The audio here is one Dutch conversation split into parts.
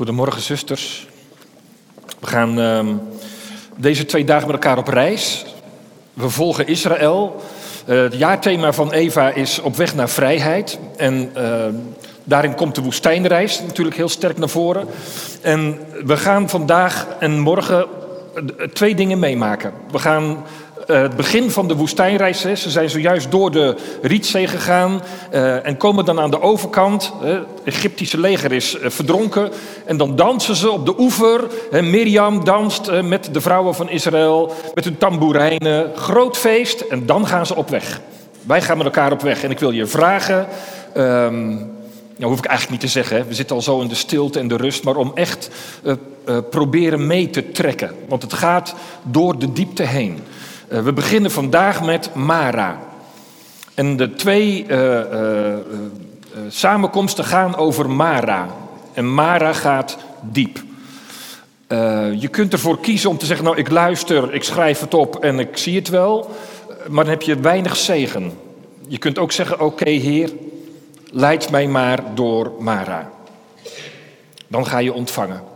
Goedemorgen, zusters. We gaan ehm, deze twee dagen met elkaar op reis. We volgen Israël. Uh, het jaarthema van Eva is op weg naar vrijheid. En ehm, daarin komt de woestijnreis natuurlijk heel sterk naar voren. En we gaan vandaag en morgen eh, twee dingen meemaken. We gaan uh, het begin van de woestijnreis. Ze zijn zojuist door de Rietzee gegaan uh, en komen dan aan de overkant. Het Egyptische leger is uh, verdronken. En dan dansen ze op de oever. Mirjam danst met de vrouwen van Israël, met hun tamboerijnen. Groot feest en dan gaan ze op weg. Wij gaan met elkaar op weg. En ik wil je vragen. Um, nou hoef ik eigenlijk niet te zeggen, we zitten al zo in de stilte en de rust, maar om echt proberen mee te trekken. Want het gaat door de diepte heen. Uh, we beginnen vandaag met Mara. En de twee samenkomsten gaan over Mara. En Mara gaat diep. je kunt ervoor kiezen om te zeggen, nou ik luister, ik schrijf het op en ik zie het wel. Maar dan heb je weinig zegen. Je kunt ook zeggen, oké Heer, leid mij maar door Mara. Dan ga je ontvangen.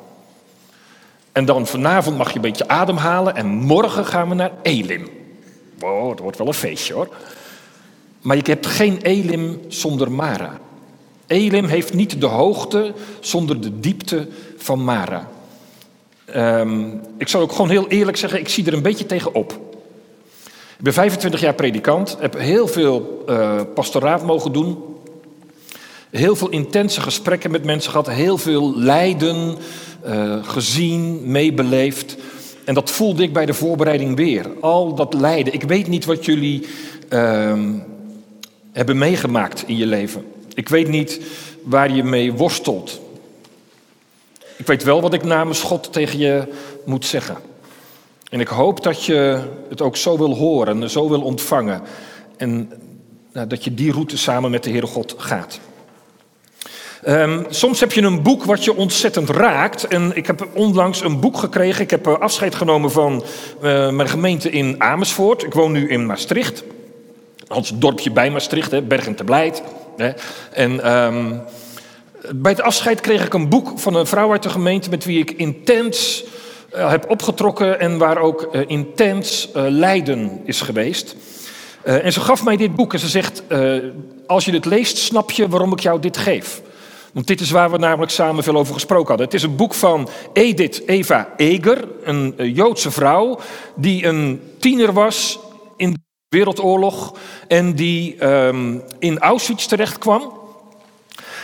En dan vanavond mag je een beetje ademhalen en morgen gaan we naar Elim. Wow, dat wordt wel een feestje hoor. Maar je hebt geen Elim zonder Mara. Elim heeft niet de hoogte zonder de diepte van Mara. Um, ik zal ook gewoon heel eerlijk zeggen, ik zie er een beetje tegenop. Ik ben 25 jaar predikant, heb heel veel uh, pastoraat mogen doen heel veel intense gesprekken met mensen gehad, heel veel lijden uh, gezien, meebeleefd. En dat voelde ik bij de voorbereiding weer. Al dat lijden. Ik weet niet wat jullie uh, hebben meegemaakt in je leven. Ik weet niet waar je mee worstelt. Ik weet wel wat ik namens God tegen je moet zeggen. En ik hoop dat je het ook zo wil horen en zo wil ontvangen. En nou, dat je die route samen met de Heere God gaat. Um, soms heb je een boek wat je ontzettend raakt. En ik heb onlangs een boek gekregen. Ik heb afscheid genomen van uh, mijn gemeente in Amersfoort. Ik woon nu in Maastricht. Als dorpje bij Maastricht, hè, Bergen te Blijt. Hè. En um, bij het afscheid kreeg ik een boek van een vrouw uit de gemeente met wie ik intens uh, heb opgetrokken en waar ook uh, intens lijden is geweest. en ze gaf mij dit boek en ze zegt: Als je dit leest, snap je waarom ik jou dit geef. Want dit is waar we namelijk samen veel over gesproken hadden. Het is een boek van Edith Eva Eger, een Joodse vrouw die een tiener was in de Wereldoorlog en die um, in Auschwitz terecht kwam.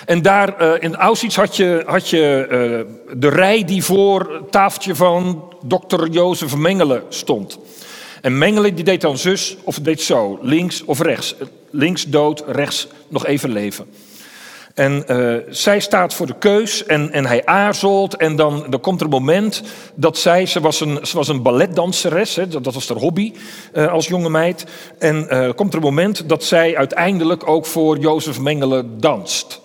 En daar uh, in Auschwitz had je, had je uh, de rij die voor het tafeltje van dokter Jozef Mengele stond. En Mengele die deed dan zus of deed zo, links of rechts. Links dood, rechts nog even leven. En uh, zij staat voor de keus en, en hij aarzelt. En dan, dan komt er een moment dat zij, ze was een, ze was een balletdanseres, hè, dat, was haar hobby uh, als jonge meid. En uh, komt er een moment dat zij uiteindelijk ook voor Jozef Mengele danst.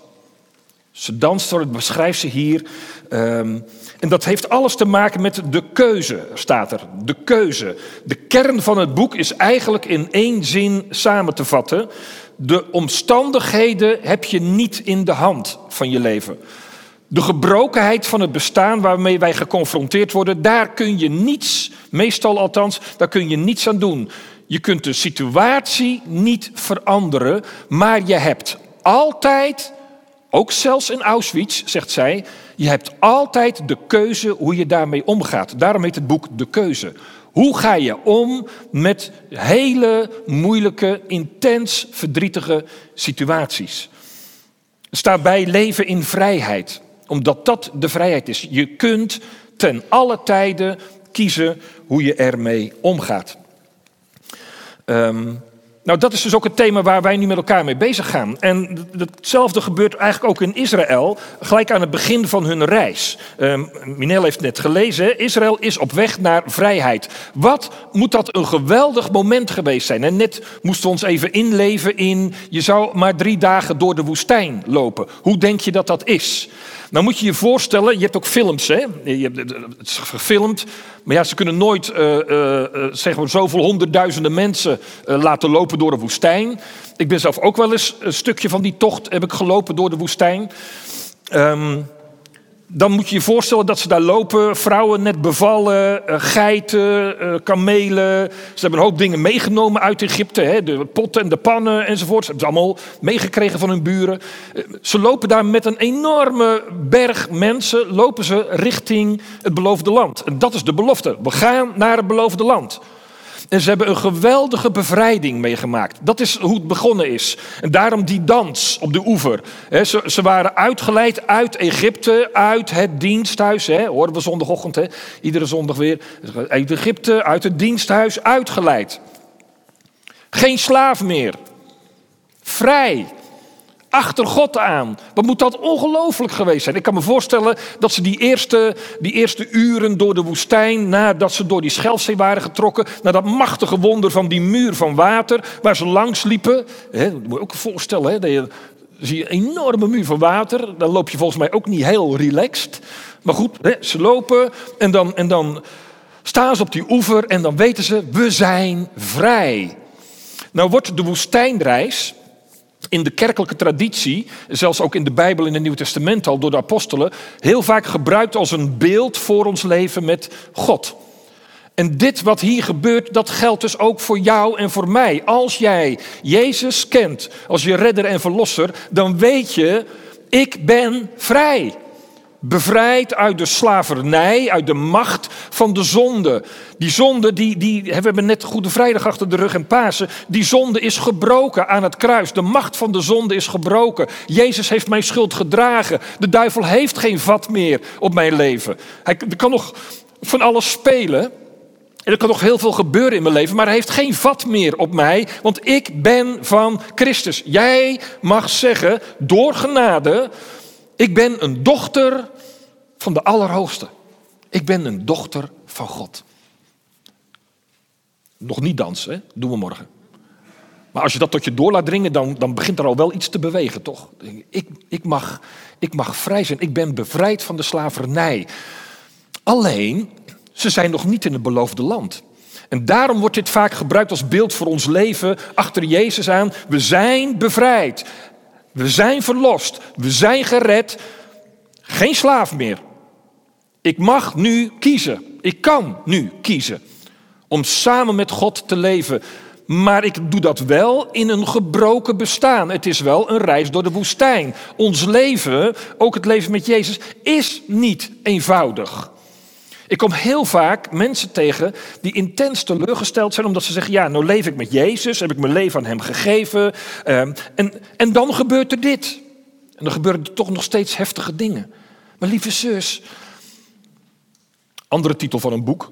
Ze danst, dat beschrijft ze hier. Um, en dat heeft alles te maken met de keuze, staat er. De keuze. De kern van het boek is eigenlijk in één zin samen te vatten. De omstandigheden heb je niet in de hand van je leven. De gebrokenheid van het bestaan waarmee wij geconfronteerd worden, daar kun je niets, meestal althans, daar kun je niets aan doen. Je kunt de situatie niet veranderen, maar je hebt altijd, ook zelfs in Auschwitz, zegt zij, je hebt altijd de keuze hoe je daarmee omgaat. Daarom heet het boek De Keuze. Hoe ga je om met hele moeilijke, intens verdrietige situaties? Staat bij leven in vrijheid, omdat dat de vrijheid is. Je kunt ten alle tijden kiezen hoe je ermee omgaat. Um, nou, dat is dus ook het thema waar wij nu met elkaar mee bezig gaan. En hetzelfde gebeurt eigenlijk ook in Israël, gelijk aan het begin van hun reis. Um, Minel heeft net gelezen, Israël is op weg naar vrijheid. Wat moet dat een geweldig moment geweest zijn? En net moesten we ons even inleven in, je zou maar drie dagen door de woestijn lopen. Hoe denk je dat dat is? Nou moet je je voorstellen, je hebt ook films, hè? Je hebt het is gefilmd, maar ja, ze kunnen nooit uh, uh, zoveel honderdduizenden mensen laten lopen door de woestijn. Ik ben zelf ook wel eens een stukje van die tocht heb ik gelopen door de woestijn. Um, dan moet je je voorstellen dat ze daar lopen. Vrouwen net bevallen, eh, geiten, eh, kamelen. Ze hebben een hoop dingen meegenomen uit Egypte. Hè? De potten en de pannen enzovoort. Ze hebben ze allemaal meegekregen van hun buren. Eh, ze lopen daar met een enorme berg mensen. Lopen ze richting het beloofde land. En dat is de belofte. We gaan naar het beloofde land. En ze hebben een geweldige bevrijding meegemaakt. Dat is hoe het begonnen is. En daarom die dans op de oever. Ze, ze waren uitgeleid uit Egypte, uit het diensthuis. He, horen we zondagochtend, iedere zondag weer. Uit Egypte, uit het diensthuis, uitgeleid. Geen slaaf meer. Vrij achter God aan. Wat moet dat ongelooflijk geweest zijn? Ik kan me voorstellen dat ze die eerste, die eerste uren door de woestijn, nadat ze door die Schelfzee waren getrokken, naar dat machtige wonder van die muur van water, waar ze langs liepen. Dat moet je ook voorstellen, hè, dat je, zie je een enorme muur van water. Dan loop je volgens mij ook niet heel relaxed. Maar goed, ze lopen en dan, en dan staan ze op die oever en dan weten ze, we zijn vrij. Nou wordt de woestijnreis in de kerkelijke traditie, zelfs ook in de Bijbel in het Nieuwe Testament al door de apostelen, heel vaak gebruikt als een beeld voor ons leven met God. En dit wat hier gebeurt, dat geldt dus ook voor jou en voor mij. Als jij Jezus kent als je redder en verlosser, dan weet je, ik ben vrij. Bevrijd uit de slavernij, uit de macht van de zonde. Die zonde, die, die, we hebben net Goede Vrijdag achter de rug en Pasen. Die zonde is gebroken aan het kruis. De macht van de zonde is gebroken. Jezus heeft mijn schuld gedragen. De duivel heeft geen vat meer op mijn leven. Hij kan nog van alles spelen. En er kan nog heel veel gebeuren in mijn leven, maar hij heeft geen vat meer op mij, want ik ben van Christus. Jij mag zeggen, door genade, ik ben een dochter van de Allerhoogste. Ik ben een dochter van God. Nog niet dansen, doen we morgen. Maar als je dat tot je door laat dringen, dan, dan begint er al wel iets te bewegen, toch? Ik, ik, mag, ik mag vrij zijn. Ik ben bevrijd van de slavernij. Alleen, ze zijn nog niet in het beloofde land. En daarom wordt dit vaak gebruikt als beeld voor ons leven achter Jezus aan. We zijn bevrijd. We zijn verlost. We zijn gered. Geen slaaf meer. Ik mag nu kiezen. Ik kan nu kiezen om samen met God te leven. Maar ik doe dat wel in een gebroken bestaan. Het is wel een reis door de woestijn. Ons leven, ook het leven met Jezus, is niet eenvoudig. Ik kom heel vaak mensen tegen die intens teleurgesteld zijn omdat ze zeggen: Ja, nou leef ik met Jezus, heb ik mijn leven aan Hem gegeven. Ehm, en, en dan gebeurt er dit. En dan gebeuren er toch nog steeds heftige dingen. Maar lieve zus, andere titel van een boek,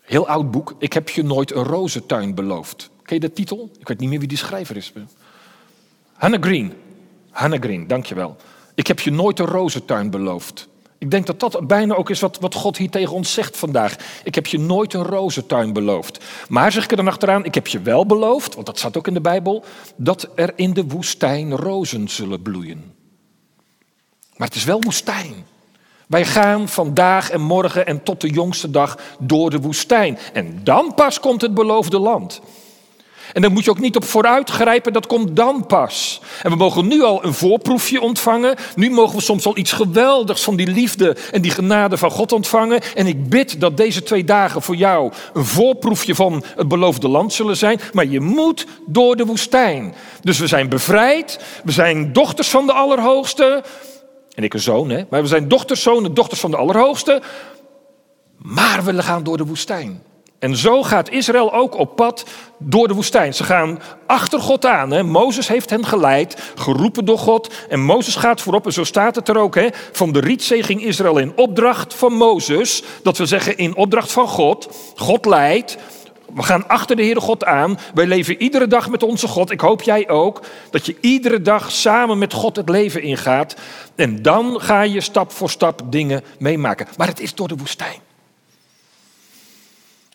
heel oud boek, Ik heb je nooit een rozentuin beloofd. Ken je de titel? Ik weet niet meer wie die schrijver is. Hannah Green. Hannah Green, dankjewel. Ik heb je nooit een rozentuin beloofd. Ik denk dat dat bijna ook is wat, wat God hier tegen ons zegt vandaag. Ik heb je nooit een rozentuin beloofd. Maar zeg ik er dan achteraan, ik heb je wel beloofd, want dat staat ook in de Bijbel, dat er in de woestijn rozen zullen bloeien. Maar het is wel woestijn. Wij gaan vandaag en morgen en tot de jongste dag door de woestijn. En dan pas komt het beloofde land. En daar moet je ook niet op vooruit grijpen, dat komt dan pas. En we mogen nu al een voorproefje ontvangen. Nu mogen we soms al iets geweldigs van die liefde en die genade van God ontvangen. En ik bid dat deze twee dagen voor jou een voorproefje van het beloofde land zullen zijn. Maar je moet door de woestijn. Dus we zijn bevrijd, we zijn dochters van de Allerhoogste. En ik een zoon, hè? maar we zijn dochters, zonen, dochters van de Allerhoogste. Maar we gaan door de woestijn. En zo gaat Israël ook op pad door de woestijn. Ze gaan achter God aan. Hè. Mozes heeft hen geleid, geroepen door God. En Mozes gaat voorop, en zo staat het er ook. Hè. Van de Rietzee ging Israël in opdracht van Mozes. Dat we zeggen in opdracht van God. God leidt. We gaan achter de Heere God aan. Wij leven iedere dag met onze God. Ik hoop jij ook. Dat je iedere dag samen met God het leven ingaat. En dan ga je stap voor stap dingen meemaken. Maar het is door de woestijn.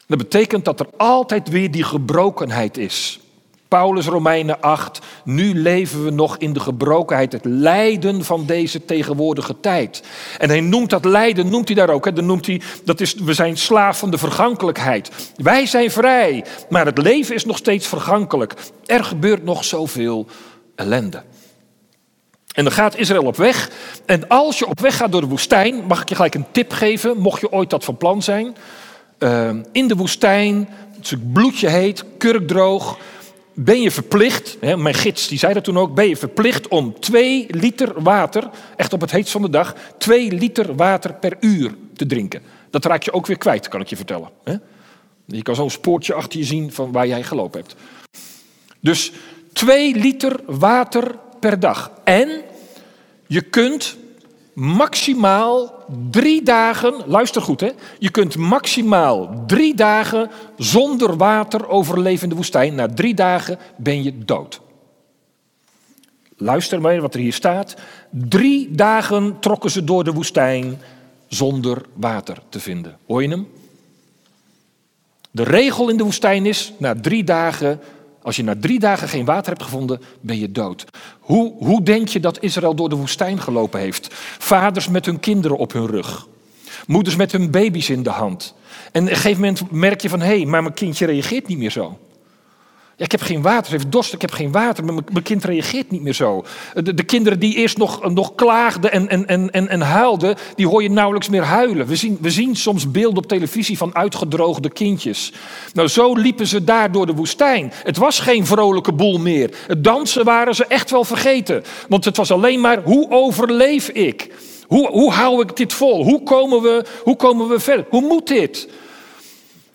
Dat betekent dat er altijd weer die gebrokenheid is. Paulus Romeinen 8, nu leven we nog in de gebrokenheid, het lijden van deze tegenwoordige tijd. En hij noemt dat lijden, noemt hij daar ook. Hè? Dan noemt hij, dat is, we zijn slaaf van de vergankelijkheid. Wij zijn vrij, maar het leven is nog steeds vergankelijk. Er gebeurt nog zoveel ellende. En dan gaat Israël op weg. En als je op weg gaat door de woestijn, mag ik je gelijk een tip geven, mocht je ooit dat van plan zijn. Uh, in de woestijn, het bloedje heet, kurkdroog, ben je verplicht, hè, mijn gids die zei dat toen ook, ben je verplicht om twee liter water, echt op het heetst van de dag, twee liter water per uur te drinken. Dat raak je ook weer kwijt, kan ik je vertellen. Hè? Je kan zo'n spoortje achter je zien van waar jij gelopen hebt. Dus twee liter water per dag. En je kunt maximaal drie dagen, luister goed hè, je kunt maximaal drie dagen zonder water overleven in de woestijn. Na drie dagen ben je dood. Luister maar wat er hier staat. Drie dagen trokken ze door de woestijn zonder water te vinden. Hoor hem? De regel in de woestijn is, na drie dagen als je na drie dagen geen water hebt gevonden, ben je dood. Hoe, hoe denk je dat Israël door de woestijn gelopen heeft? Vaders met hun kinderen op hun rug. Moeders met hun baby's in de hand. En op een gegeven moment merk je van, hé, hey, maar mijn kindje reageert niet meer zo. Ik heb geen water, ze heeft dorst, ik heb geen water, maar mijn kind reageert niet meer zo. De, de kinderen die eerst nog, nog klaagden en, en, en, en, en huilden, die hoor je nauwelijks meer huilen. We zien, we zien soms beelden op televisie van uitgedroogde kindjes. Nou, zo liepen ze daar door de woestijn. Het was geen vrolijke boel meer. Het dansen waren ze echt wel vergeten. Want het was alleen maar, hoe overleef ik? Hoe, hoe hou ik dit vol? Hoe komen, we, hoe komen we verder? Hoe moet dit?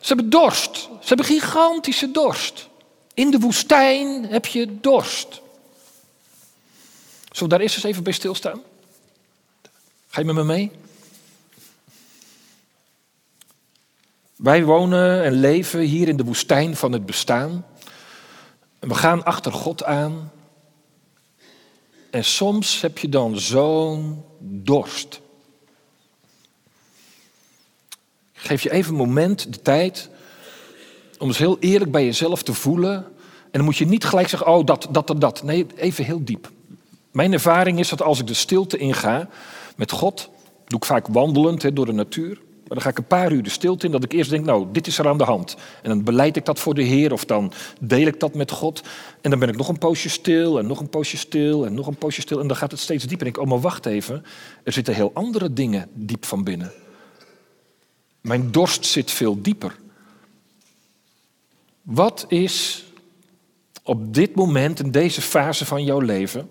Ze hebben dorst. Ze hebben gigantische dorst. In de woestijn heb je dorst. Zullen we daar eerst eens even bij stilstaan? Ga je met me mee? Wij wonen en leven hier in de woestijn van het bestaan. We gaan achter God aan. En soms heb je dan zo'n dorst. Geef je even een moment, de tijd, om eens heel eerlijk bij jezelf te voelen. En dan moet je niet gelijk zeggen, oh dat, dat en dat. Nee, even heel diep. Mijn ervaring is dat als ik de stilte inga met God, doe ik vaak wandelend door de natuur. Maar dan ga ik een paar uur de stilte in, dat ik eerst denk, nou, dit is er aan de hand. En dan beleid ik dat voor de Heer of dan deel ik dat met God. En dan ben ik nog een poosje stil en nog een poosje stil en nog een poosje stil. En dan gaat het steeds dieper. En ik, oh maar wacht even, er zitten heel andere dingen diep van binnen. Mijn dorst zit veel dieper. Wat is op dit moment, in deze fase van jouw leven,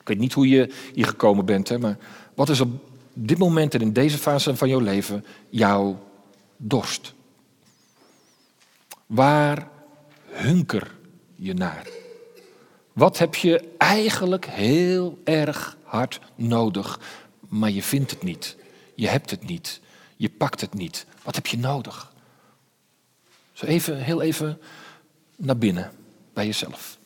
ik weet niet hoe je hier gekomen bent, hè, maar wat is op dit moment en in deze fase van jouw leven jouw dorst? Waar hunker je naar? Wat heb je eigenlijk heel erg hard nodig, maar je vindt het niet? Je hebt het niet. Je pakt het niet. Wat heb je nodig? Zo even, heel even naar binnen bij jezelf.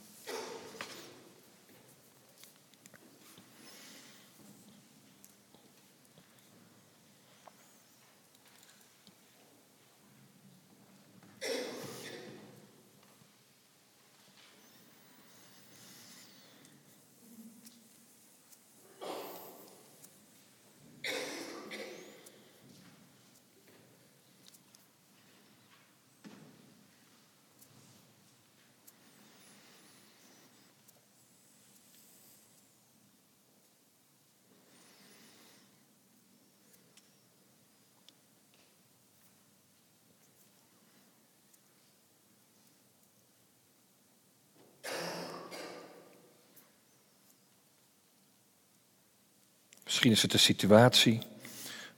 Misschien is het een situatie,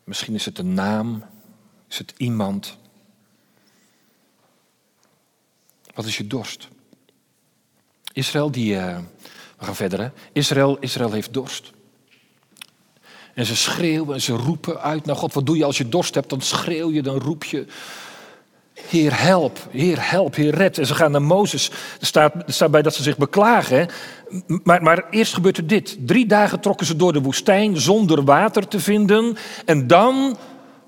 misschien is het een naam, is het iemand. Wat is je dorst? Israël, die, uh, we gaan verder hè. Israël, Israël heeft dorst. En ze schreeuwen en ze roepen uit naar God. Wat doe je als je dorst hebt? Dan schreeuw je, dan roep je. Heer, help, Heer, help, Heer, red. En ze gaan naar Mozes. Er staat, er staat bij dat ze zich beklagen. Maar, maar eerst gebeurt er dit. Drie dagen trokken ze door de woestijn zonder water te vinden. En dan,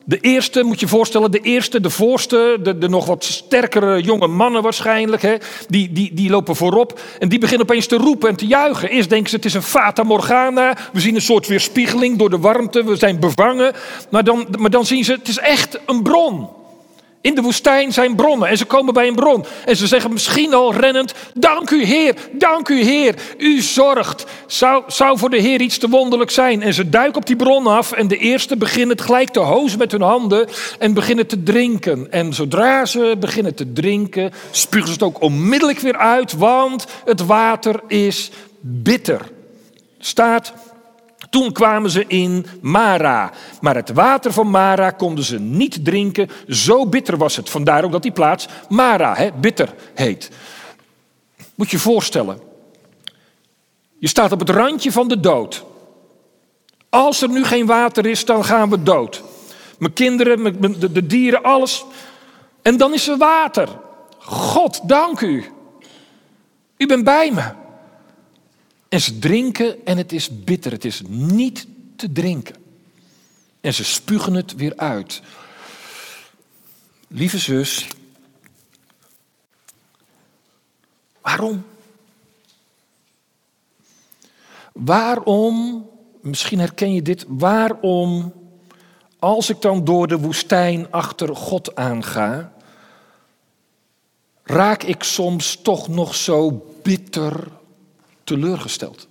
de eerste, moet je voorstellen, de eerste, de voorste, de, de nog wat sterkere jonge mannen waarschijnlijk, hè, die, die, die lopen voorop. En die beginnen opeens te roepen en te juichen. Eerst denken ze, het is een fata morgana. We zien een soort weerspiegeling door de warmte. We zijn bevangen. Maar dan, maar dan zien ze, het is echt een bron. In de woestijn zijn bronnen en ze komen bij een bron. En ze zeggen misschien al rennend, dank u Heer, dank u Heer. U zorgt. Zou, zou voor de Heer iets te wonderlijk zijn. En ze duiken op die bron af en de eerste beginnen het gelijk te hozen met hun handen en beginnen te drinken. En zodra ze beginnen te drinken, spugen ze het ook onmiddellijk weer uit, want het water is bitter. Staat toen kwamen ze in Mara. Maar het water van Mara konden ze niet drinken. Zo bitter was het. Vandaar ook dat die plaats Mara, hè, bitter, heet. Moet je voorstellen. Je staat op het randje van de dood. Als er nu geen water is, dan gaan we dood. Mijn kinderen, de dieren, alles. En dan is er water. God, dank u. U bent bij me. En ze drinken en het is bitter. Het is niet te drinken. En ze spugen het weer uit. Lieve zus, waarom? Waarom, misschien herken je dit, waarom als ik dan door de woestijn achter God aanga, raak ik soms toch nog zo bitter teleurgesteld.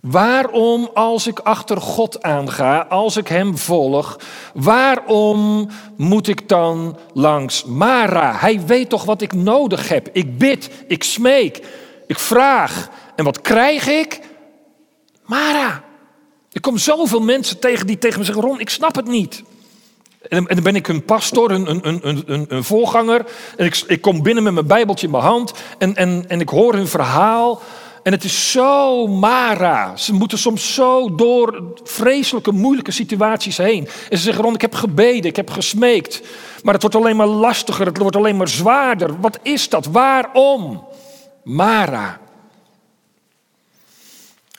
Waarom, als ik achter God aanga, als ik Hem volg, waarom moet ik dan langs Mara? Hij weet toch wat ik nodig heb. Ik bid, ik smeek, ik vraag. En wat krijg ik? Mara. Ik kom zoveel mensen tegen die tegen me zeggen: Ron, ik snap het niet. En dan ben ik een pastor, een, een voorganger. En ik, ik kom binnen met mijn Bijbeltje in mijn hand. En, en, en ik hoor hun verhaal. En het is zo mara. Ze moeten soms zo door vreselijke, moeilijke situaties heen. En ze zeggen, Ron, ik heb gebeden, ik heb gesmeekt. Maar het wordt alleen maar lastiger, het wordt alleen maar zwaarder. Wat is dat? Waarom? Mara.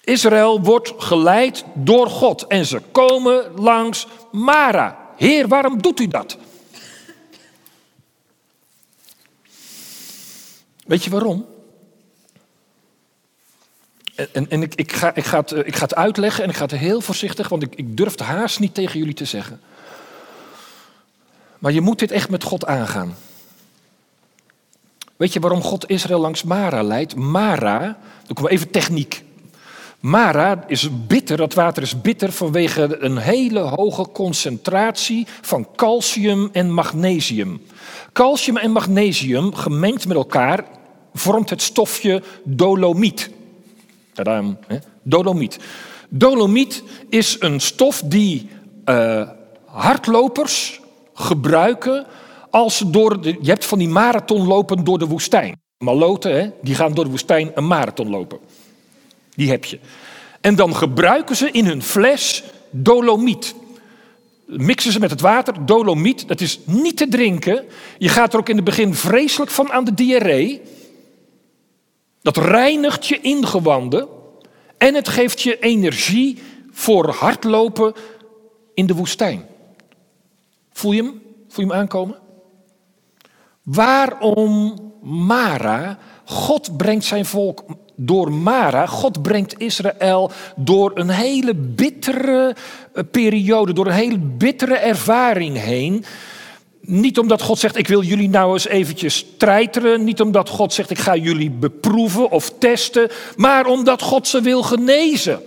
Israël wordt geleid door God en ze komen langs Mara. Heer, waarom doet u dat? Weet je waarom? En, en ik, ik, ga, ik, ga het, ik ga het uitleggen en ik ga het heel voorzichtig, want ik, ik durf het haast niet tegen jullie te zeggen. Maar je moet dit echt met God aangaan. Weet je waarom God Israël langs Mara leidt? Mara, dan we even techniek. Mara is bitter, dat water is bitter vanwege een hele hoge concentratie van calcium en magnesium. Calcium en magnesium gemengd met elkaar vormt het stofje dolomiet. Tadam, Dolomiet. Dolomiet is een stof die uh, hardlopers gebruiken als door de, je hebt van die marathon lopen door de woestijn. Maloten, hè, die gaan door de woestijn een marathon lopen. Die heb je. En dan gebruiken ze in hun fles dolomiet. Mixen ze met het water, dolomiet, dat is niet te drinken. Je gaat er ook in het begin vreselijk van aan de diarree. Dat reinigt je ingewanden en het geeft je energie voor hardlopen in de woestijn. Voel je hem? Voel je hem aankomen? Waarom Mara? God brengt zijn volk door Mara. God brengt Israël door een hele bittere eh, periode, door een hele bittere ervaring heen. Niet omdat God zegt, ik wil jullie nou eens eventjes treiteren. Niet omdat God zegt, ik ga jullie beproeven of testen. Maar omdat God ze wil genezen.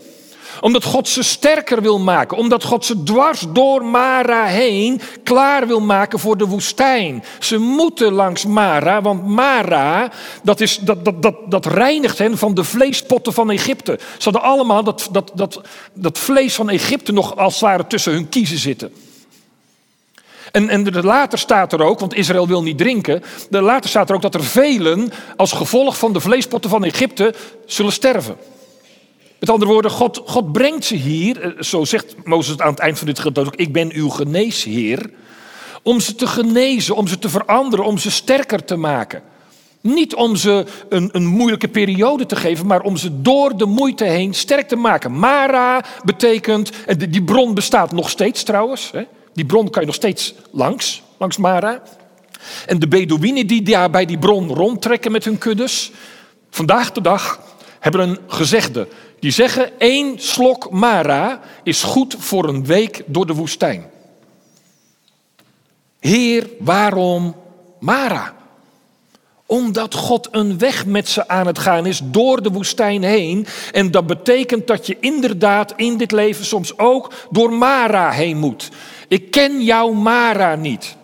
Omdat God ze sterker wil maken. Omdat God ze dwars door Mara heen klaar wil maken voor de woestijn. Ze moeten langs Mara, want Mara, dat, is, dat, dat, dat, dat reinigt hen van de vleespotten van Egypte. Ze hadden allemaal dat, dat, dat, dat vlees van Egypte nog als het ware tussen hun kiezen zitten. En, en later staat er ook, want Israël wil niet drinken, later staat er ook dat er velen als gevolg van de vleespotten van Egypte zullen sterven. Met andere woorden, God, God brengt ze hier, eh, zo zegt Mozes aan het eind van dit gedeelte ook, ik ben uw geneesheer, om ze te genezen, om ze te veranderen, om ze sterker te maken. Niet om ze een, een, moeilijke periode te geven, maar om ze door de moeite heen sterk te maken. Mara betekent, en die bron bestaat nog steeds trouwens. Hè? Die bron kan je nog steeds langs, langs Mara. En de Bedouinen die daar bij die bron rondtrekken met hun kuddes, vandaag de dag hebben een gezegde. Die zeggen één slok Mara is goed voor een week door de woestijn. Heer, waarom Mara? Omdat God een weg met ze aan het gaan is door de woestijn heen. En dat betekent dat je inderdaad in dit leven soms ook door Mara heen moet. Ik ken jouw Mara niet.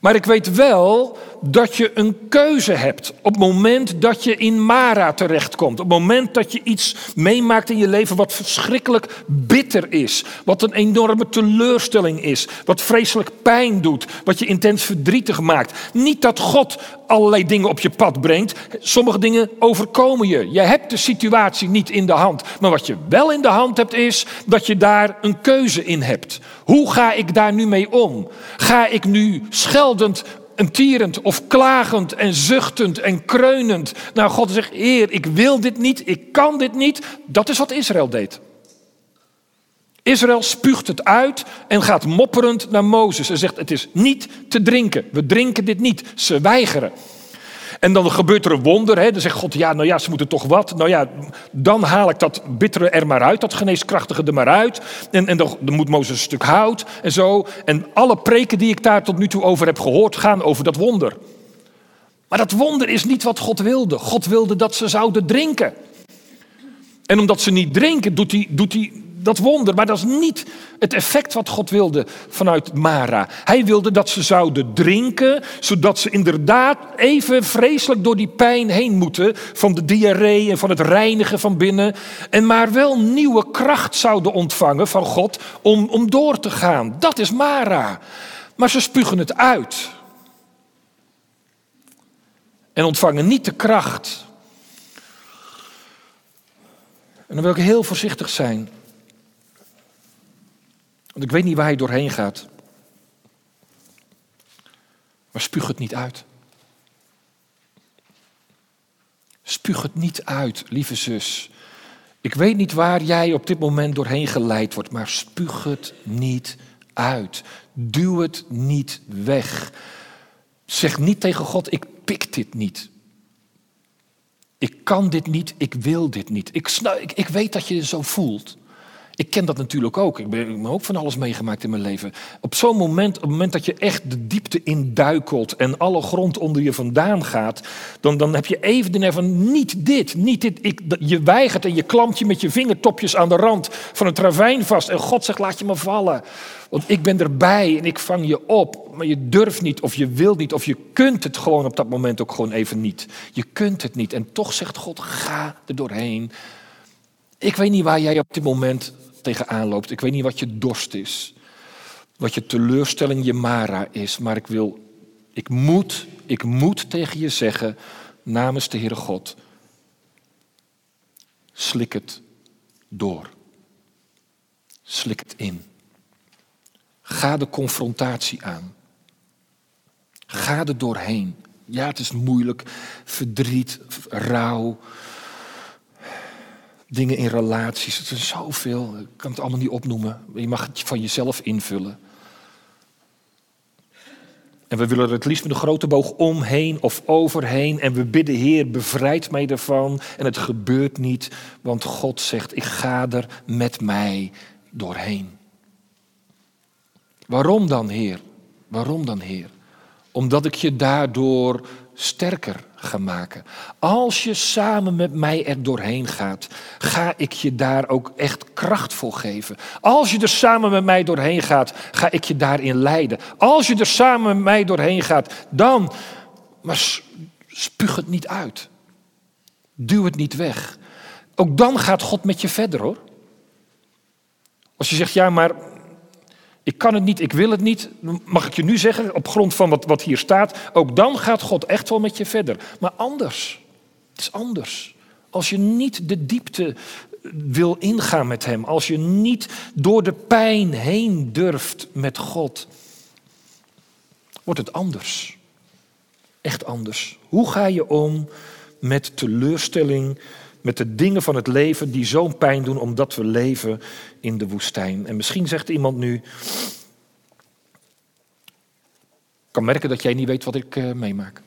Maar ik weet wel dat je een keuze hebt op het moment dat je in Mara terechtkomt. Op het moment dat je iets meemaakt in je leven wat verschrikkelijk bitter is. Wat een enorme teleurstelling is. Wat vreselijk pijn doet. Wat je intens verdrietig maakt. Niet dat God allerlei dingen op je pad brengt. Sommige dingen overkomen je. Je hebt de situatie niet in de hand. Maar wat je wel in de hand hebt is dat je daar een keuze in hebt. Hoe ga ik daar nu mee om? Ga ik nu scheldend en tierend of klagend en zuchtend en kreunend naar God zegt: Heer, ik wil dit niet, ik kan dit niet. Dat is wat Israël deed. Israël spuugt het uit en gaat mopperend naar Mozes en zegt: Het is niet te drinken. We drinken dit niet. Ze weigeren. En dan gebeurt er een wonder. Hè? Dan zegt God, ja, nou ja, ze moeten toch wat. Nou ja, dan haal ik dat bittere er maar uit, dat geneeskrachtige er maar uit. En, en dan, dan moet Mozes een stuk hout en zo. En alle preken die ik daar tot nu toe over heb gehoord, gaan over dat wonder. Maar dat wonder is niet wat God wilde. God wilde dat ze zouden drinken. En omdat ze niet drinken, doet hij, doet hij dat wonder, maar dat is niet het effect wat God wilde vanuit Mara. Hij wilde dat ze zouden drinken, zodat ze inderdaad even vreselijk door die pijn heen moeten van de diarree en van het reinigen van binnen. En maar wel nieuwe kracht zouden ontvangen van God om, om door te gaan. Dat is Mara. Maar ze spugen het uit. En ontvangen niet de kracht. En dan wil ik heel voorzichtig zijn. Want ik weet niet waar hij doorheen gaat. Maar spuug het niet uit. Spuug het niet uit, lieve zus. Ik weet niet waar jij op dit moment doorheen geleid wordt, maar spuug het niet uit. Duw het niet weg. Zeg niet tegen God, ik pik dit niet. Ik kan dit niet, ik wil dit niet. Ik, ik, ik weet dat je je zo voelt. Ik ken dat natuurlijk ook. Ik ben, heb ook van alles meegemaakt in mijn leven. Op zo'n moment, op het moment dat je echt de diepte induikelt en alle grond onder je vandaan gaat, dan, dan heb je even de nerve van niet dit, niet dit. Ik, je weigert en je klampt je met je vingertopjes aan de rand van een travijn vast. En God zegt, laat je me vallen. Want ik ben erbij en ik vang je op. Maar je durft niet of je wilt niet of je kunt het gewoon op dat moment ook gewoon even niet. Je kunt het niet. En toch zegt God, ga er doorheen. Ik weet niet waar jij op dit moment tegenaan loopt. Ik weet niet wat je dorst is. Wat je teleurstelling, je Mara is. Maar ik wil, ik moet, ik moet tegen je zeggen, namens de Heere God. Slik het door. Slik het in. Ga de confrontatie aan. Ga er doorheen. Ja, het is moeilijk. Verdriet, rouw, dingen in relaties. Het is zoveel. Ik kan het allemaal niet opnoemen. Je mag het van jezelf invullen. En we willen er het liefst met een grote boog omheen of overheen. En we bidden, Heer, bevrijd mij ervan. En het gebeurt niet, want God zegt, ik ga er met mij doorheen. Waarom dan, Heer? Waarom dan, Heer? Omdat ik je daardoor sterker gaan maken. Als je samen met mij er doorheen gaat, ga ik je daar ook echt kracht voor geven. Als je er samen met mij doorheen gaat, ga ik je daarin leiden. Als je er samen met mij doorheen gaat, dan, maar spuug het niet uit. Duw het niet weg. Ook dan gaat God met je verder hoor. Als je zegt, ja, maar ik kan het niet, ik wil het niet. Mag ik je nu zeggen, op grond van wat, wat hier staat, ook dan gaat God echt wel met je verder. Maar anders. Het is anders. Als je niet de diepte wil ingaan met Hem, als je niet door de pijn heen durft met God, wordt het anders. Echt anders. Hoe ga je om met teleurstelling, met de dingen van het leven die zo'n pijn doen omdat we leven in de woestijn. En misschien zegt iemand nu, ik kan merken dat jij niet weet wat ik uh, meemaak.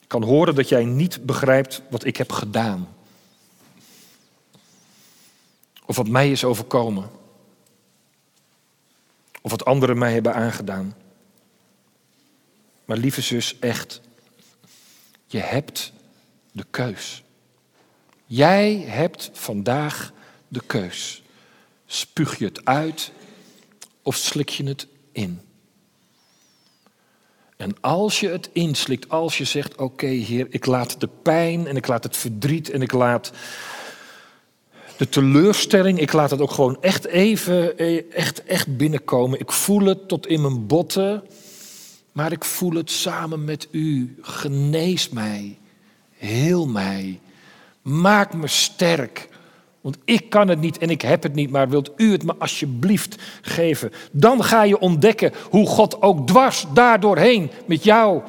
Ik kan horen dat jij niet begrijpt wat ik heb gedaan. Of wat mij is overkomen. Of wat anderen mij hebben aangedaan. Maar lieve zus, echt, je hebt de keus. Jij hebt vandaag de keus. Spuug je het uit of slik je het in? En als je het inslikt, als je zegt: Oké, Heer, ik laat de pijn en ik laat het verdriet en ik laat de teleurstelling, ik laat het ook gewoon echt even, eh, echt, echt binnenkomen. Ik voel het tot in mijn botten, maar ik voel het samen met u. Genees mij, heel mij, maak me sterk. Want ik kan het niet en ik heb het niet, maar wilt u het me alsjeblieft geven? Dan ga je ontdekken hoe God ook dwars daardoorheen met jou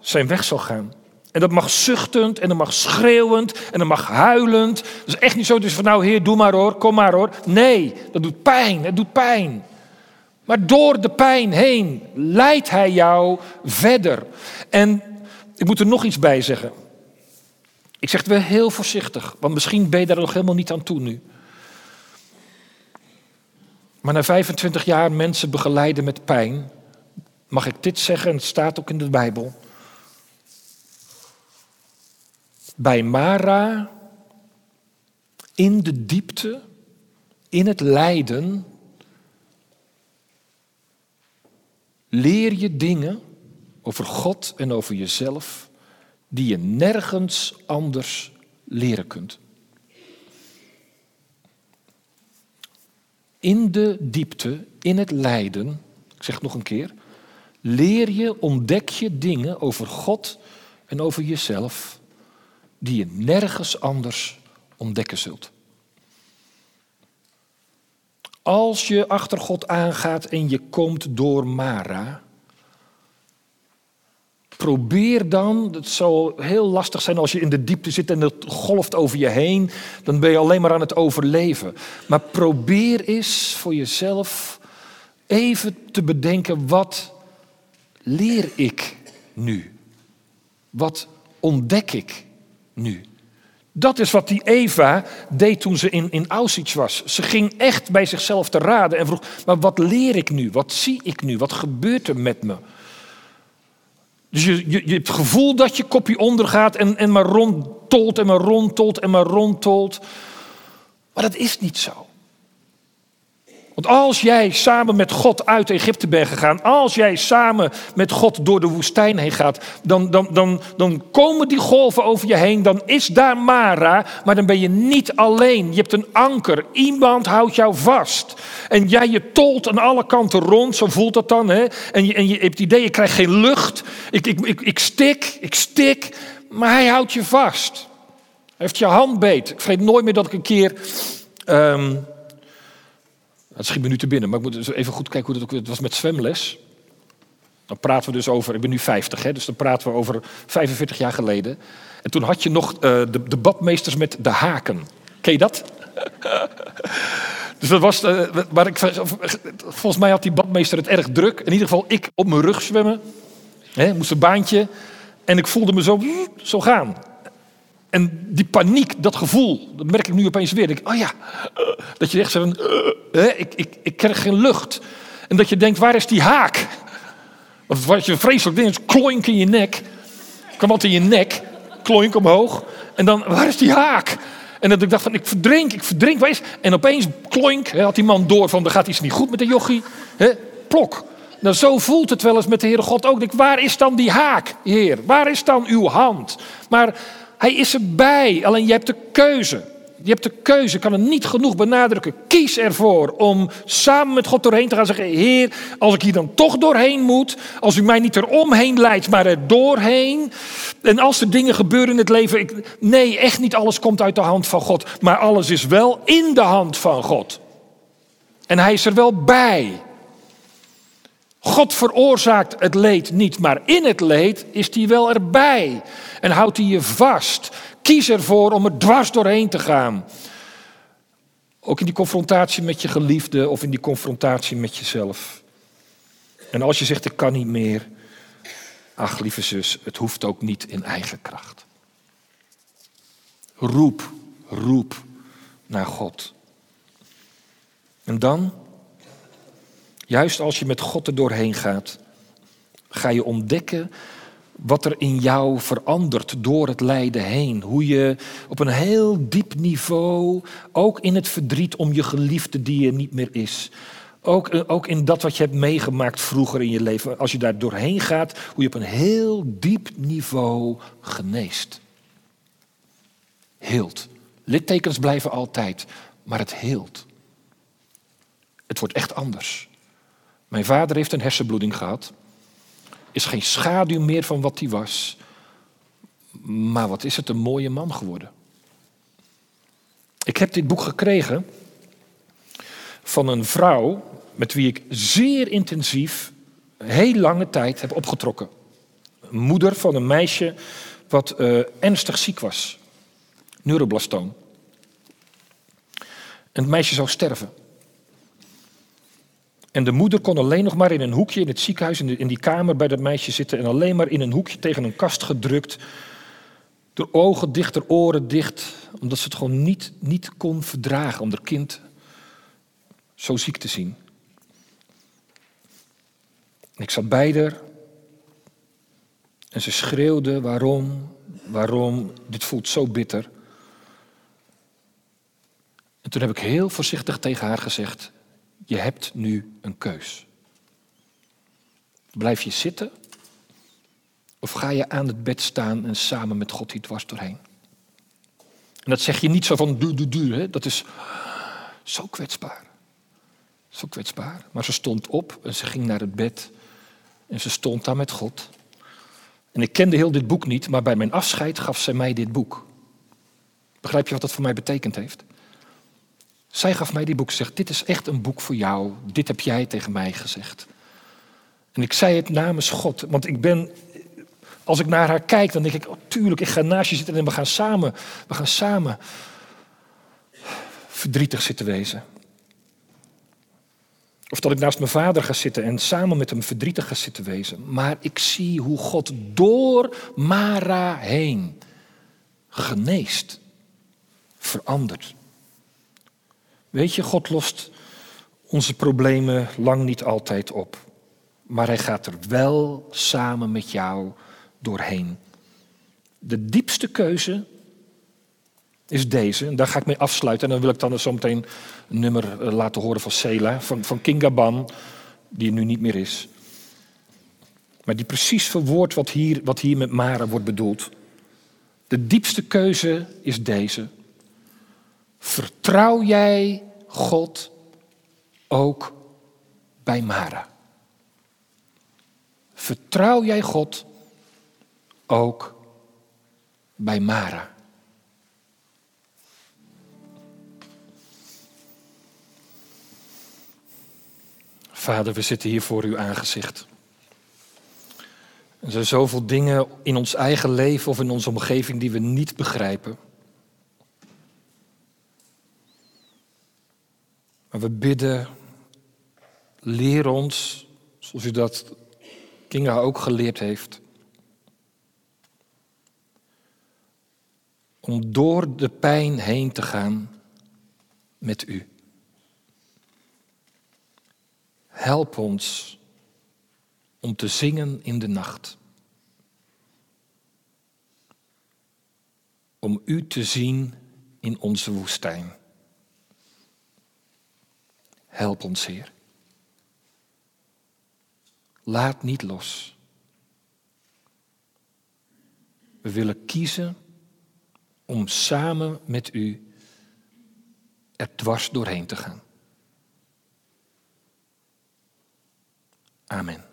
zijn weg zal gaan. En dat mag zuchtend en dat mag schreeuwend en dat mag huilend. Dat is echt niet zo dus van nou heer, doe maar hoor, kom maar hoor. Nee, dat doet pijn, het doet pijn. Maar door de pijn heen leidt hij jou verder. En ik moet er nog iets bij zeggen. Ik zeg het wel heel voorzichtig, want misschien ben je daar nog helemaal niet aan toe nu. Maar na 25 jaar mensen begeleiden met pijn, mag ik dit zeggen, en het staat ook in de Bijbel. Bij Mara, in de diepte, in het lijden, leer je dingen over God en over jezelf die je nergens anders leren kunt. In de diepte, in het lijden, ik zeg het nog een keer, leer je, ontdek je dingen over God en over jezelf die je nergens anders ontdekken zult. Als je achter God aangaat en je komt door Mara, Probeer dan, het zal heel lastig zijn als je in de diepte zit en het golft over je heen, dan ben je alleen maar aan het overleven. Maar probeer eens voor jezelf even te bedenken, wat leer ik nu? Wat ontdek ik nu? Dat is wat die Eva deed toen ze in, in Auschwitz was. Ze ging echt bij zichzelf te raden en vroeg, maar wat leer ik nu? Wat zie ik nu? Wat gebeurt er met me? Dus je, je, hebt het gevoel dat je kopje ondergaat en, en maar rondtolt en maar rondtolt en maar rondtolt. Maar dat is niet zo. Want als jij samen met God uit Egypte bent gegaan, als jij samen met God door de woestijn heen gaat, dan, dan, dan, dan komen die golven over je heen, dan is daar Mara, maar dan ben je niet alleen. Je hebt een anker, iemand houdt jou vast. En jij je tolt aan alle kanten rond, zo voelt dat dan. Hè? En, je, en je hebt het idee, je krijgt geen lucht, ik, ik, ik, ik stik, ik stik, maar hij houdt je vast. Hij heeft je hand beet. Ik vergeet nooit meer dat ik een keer... Ehm, het schiet me nu te binnen, maar ik moet dus even goed kijken hoe dat ook... Het was met zwemles. Dan praten we dus over, ik ben nu 50, hè, dus dan praten we over 45 jaar geleden. En toen had je nog de, de badmeesters met de haken. Ken je dat? dus dat was, uh, maar ik, volgens mij had die badmeester het erg druk. In ieder geval ik op mijn rug zwemmen. Hè, moest een baantje. En ik voelde me zo, zo gaan. En die paniek, dat gevoel, dat merk ik nu opeens weer. Ik, oh ja, dat je echt zo, uh, ik, ik, ik krijg geen lucht. En dat je denkt, waar is die haak? Of wat je vreselijk ding is, kloink in je nek. Kom wat in je nek, kloink omhoog. En dan, waar is die haak? En dat ik dacht van, ik verdrink, ik verdrink, is... En opeens, kloink, had die man door van, er gaat iets niet goed met de jochie. Hè, plok. Nou, zo voelt het wel eens met de Heere God ook. Ik, waar is dan die haak, Heer? Waar is dan uw hand? Maar hij is erbij, alleen je hebt de keuze. Je hebt de keuze, ik kan het niet genoeg benadrukken. Kies ervoor om samen met God doorheen te gaan zeggen: Heer, als ik hier dan toch doorheen moet, als u mij niet eromheen leidt, maar er doorheen. En als er dingen gebeuren in het leven, ik, nee, echt niet alles komt uit de hand van God, maar alles is wel in de hand van God. En hij is er wel bij. God veroorzaakt het leed niet, maar in het leed is hij wel erbij. En houdt hij je vast. Kies ervoor om er dwars doorheen te gaan. Ook in die confrontatie met je geliefde of in die confrontatie met jezelf. En als je zegt, ik kan niet meer. Ach, lieve zus, het hoeft ook niet in eigen kracht. Roep, roep naar God. En dan Juist als je met God er doorheen gaat, ga je ontdekken wat er in jou verandert door het lijden heen. Hoe je op een heel diep niveau, ook in het verdriet om je geliefde die er niet meer is, ook, eh, ook in dat wat je hebt meegemaakt vroeger in je leven, als je daar doorheen gaat, hoe je op een heel diep niveau geneest. Heelt. Littekens blijven altijd, maar het heelt. Het wordt echt anders. Mijn vader heeft een hersenbloeding gehad. Is geen schaduw meer van wat hij was. Maar wat is het een mooie man geworden. Ik heb dit boek gekregen van een vrouw met wie ik zeer intensief heel lange tijd heb opgetrokken. moeder van een meisje wat uh, ernstig ziek was. Neuroblastoom. En het meisje zou sterven. En de moeder kon alleen nog maar in een hoekje in het ziekenhuis, in, in die kamer bij dat meisje zitten. En alleen maar in een hoekje tegen een kast gedrukt. De ogen dicht, de oren dicht. Omdat ze het gewoon niet, niet kon verdragen om haar kind zo ziek te zien. ik zat bij haar. En ze schreeuwde, waarom, waarom, dit voelt zo bitter. En toen heb ik heel voorzichtig tegen haar gezegd, je hebt nu een keus. Blijf je zitten of ga je aan het bed staan en samen met God hier dwars doorheen? En dat zeg je niet zo van du, du, du. Dat is zo kwetsbaar. Zo kwetsbaar. Maar ze stond op en ze ging naar het bed. En ze stond daar met God. En ik kende heel dit boek niet, maar bij mijn afscheid gaf zij mij dit boek. Begrijp je wat dat voor mij betekend heeft? Zij gaf mij die boek en zegt, dit is echt een boek voor jou. Dit heb jij tegen mij gezegd. En ik zei het namens God, want ik ben, als ik naar haar kijk, dan denk ik, oh, tuurlijk, ik ga naast je zitten en we gaan samen, we gaan samen verdrietig zitten wezen. Of dat ik naast mijn vader ga zitten en samen met hem verdrietig ga zitten wezen. Maar ik zie hoe God door Mara heen geneest, verandert. Weet je, God lost onze problemen lang niet altijd op. Maar hij gaat er wel samen met jou doorheen. De diepste keuze is deze. En daar ga ik mee afsluiten. En dan wil ik dan zo meteen een nummer eh, laten horen van Sela, van, van Kinga Ban, die er nu niet meer is. Maar die precies verwoordt wat hier, wat hier met Mara wordt bedoeld. De diepste keuze is deze. Vertrouw jij God ook bij Mara? Vertrouw jij God ook bij Mara? Vader, we zitten hier voor uw aangezicht. Er zijn zoveel dingen in ons eigen leven of in onze omgeving die we niet begrijpen. Maar we bidden, leer ons, zoals u dat Kinga ook geleerd heeft, om door de pijn heen te gaan met u. Help ons om te zingen in de nacht. Om u te zien in onze woestijn. Help ons, Heer. Laat niet los. We willen kiezen om samen met u er dwars doorheen te gaan. Amen.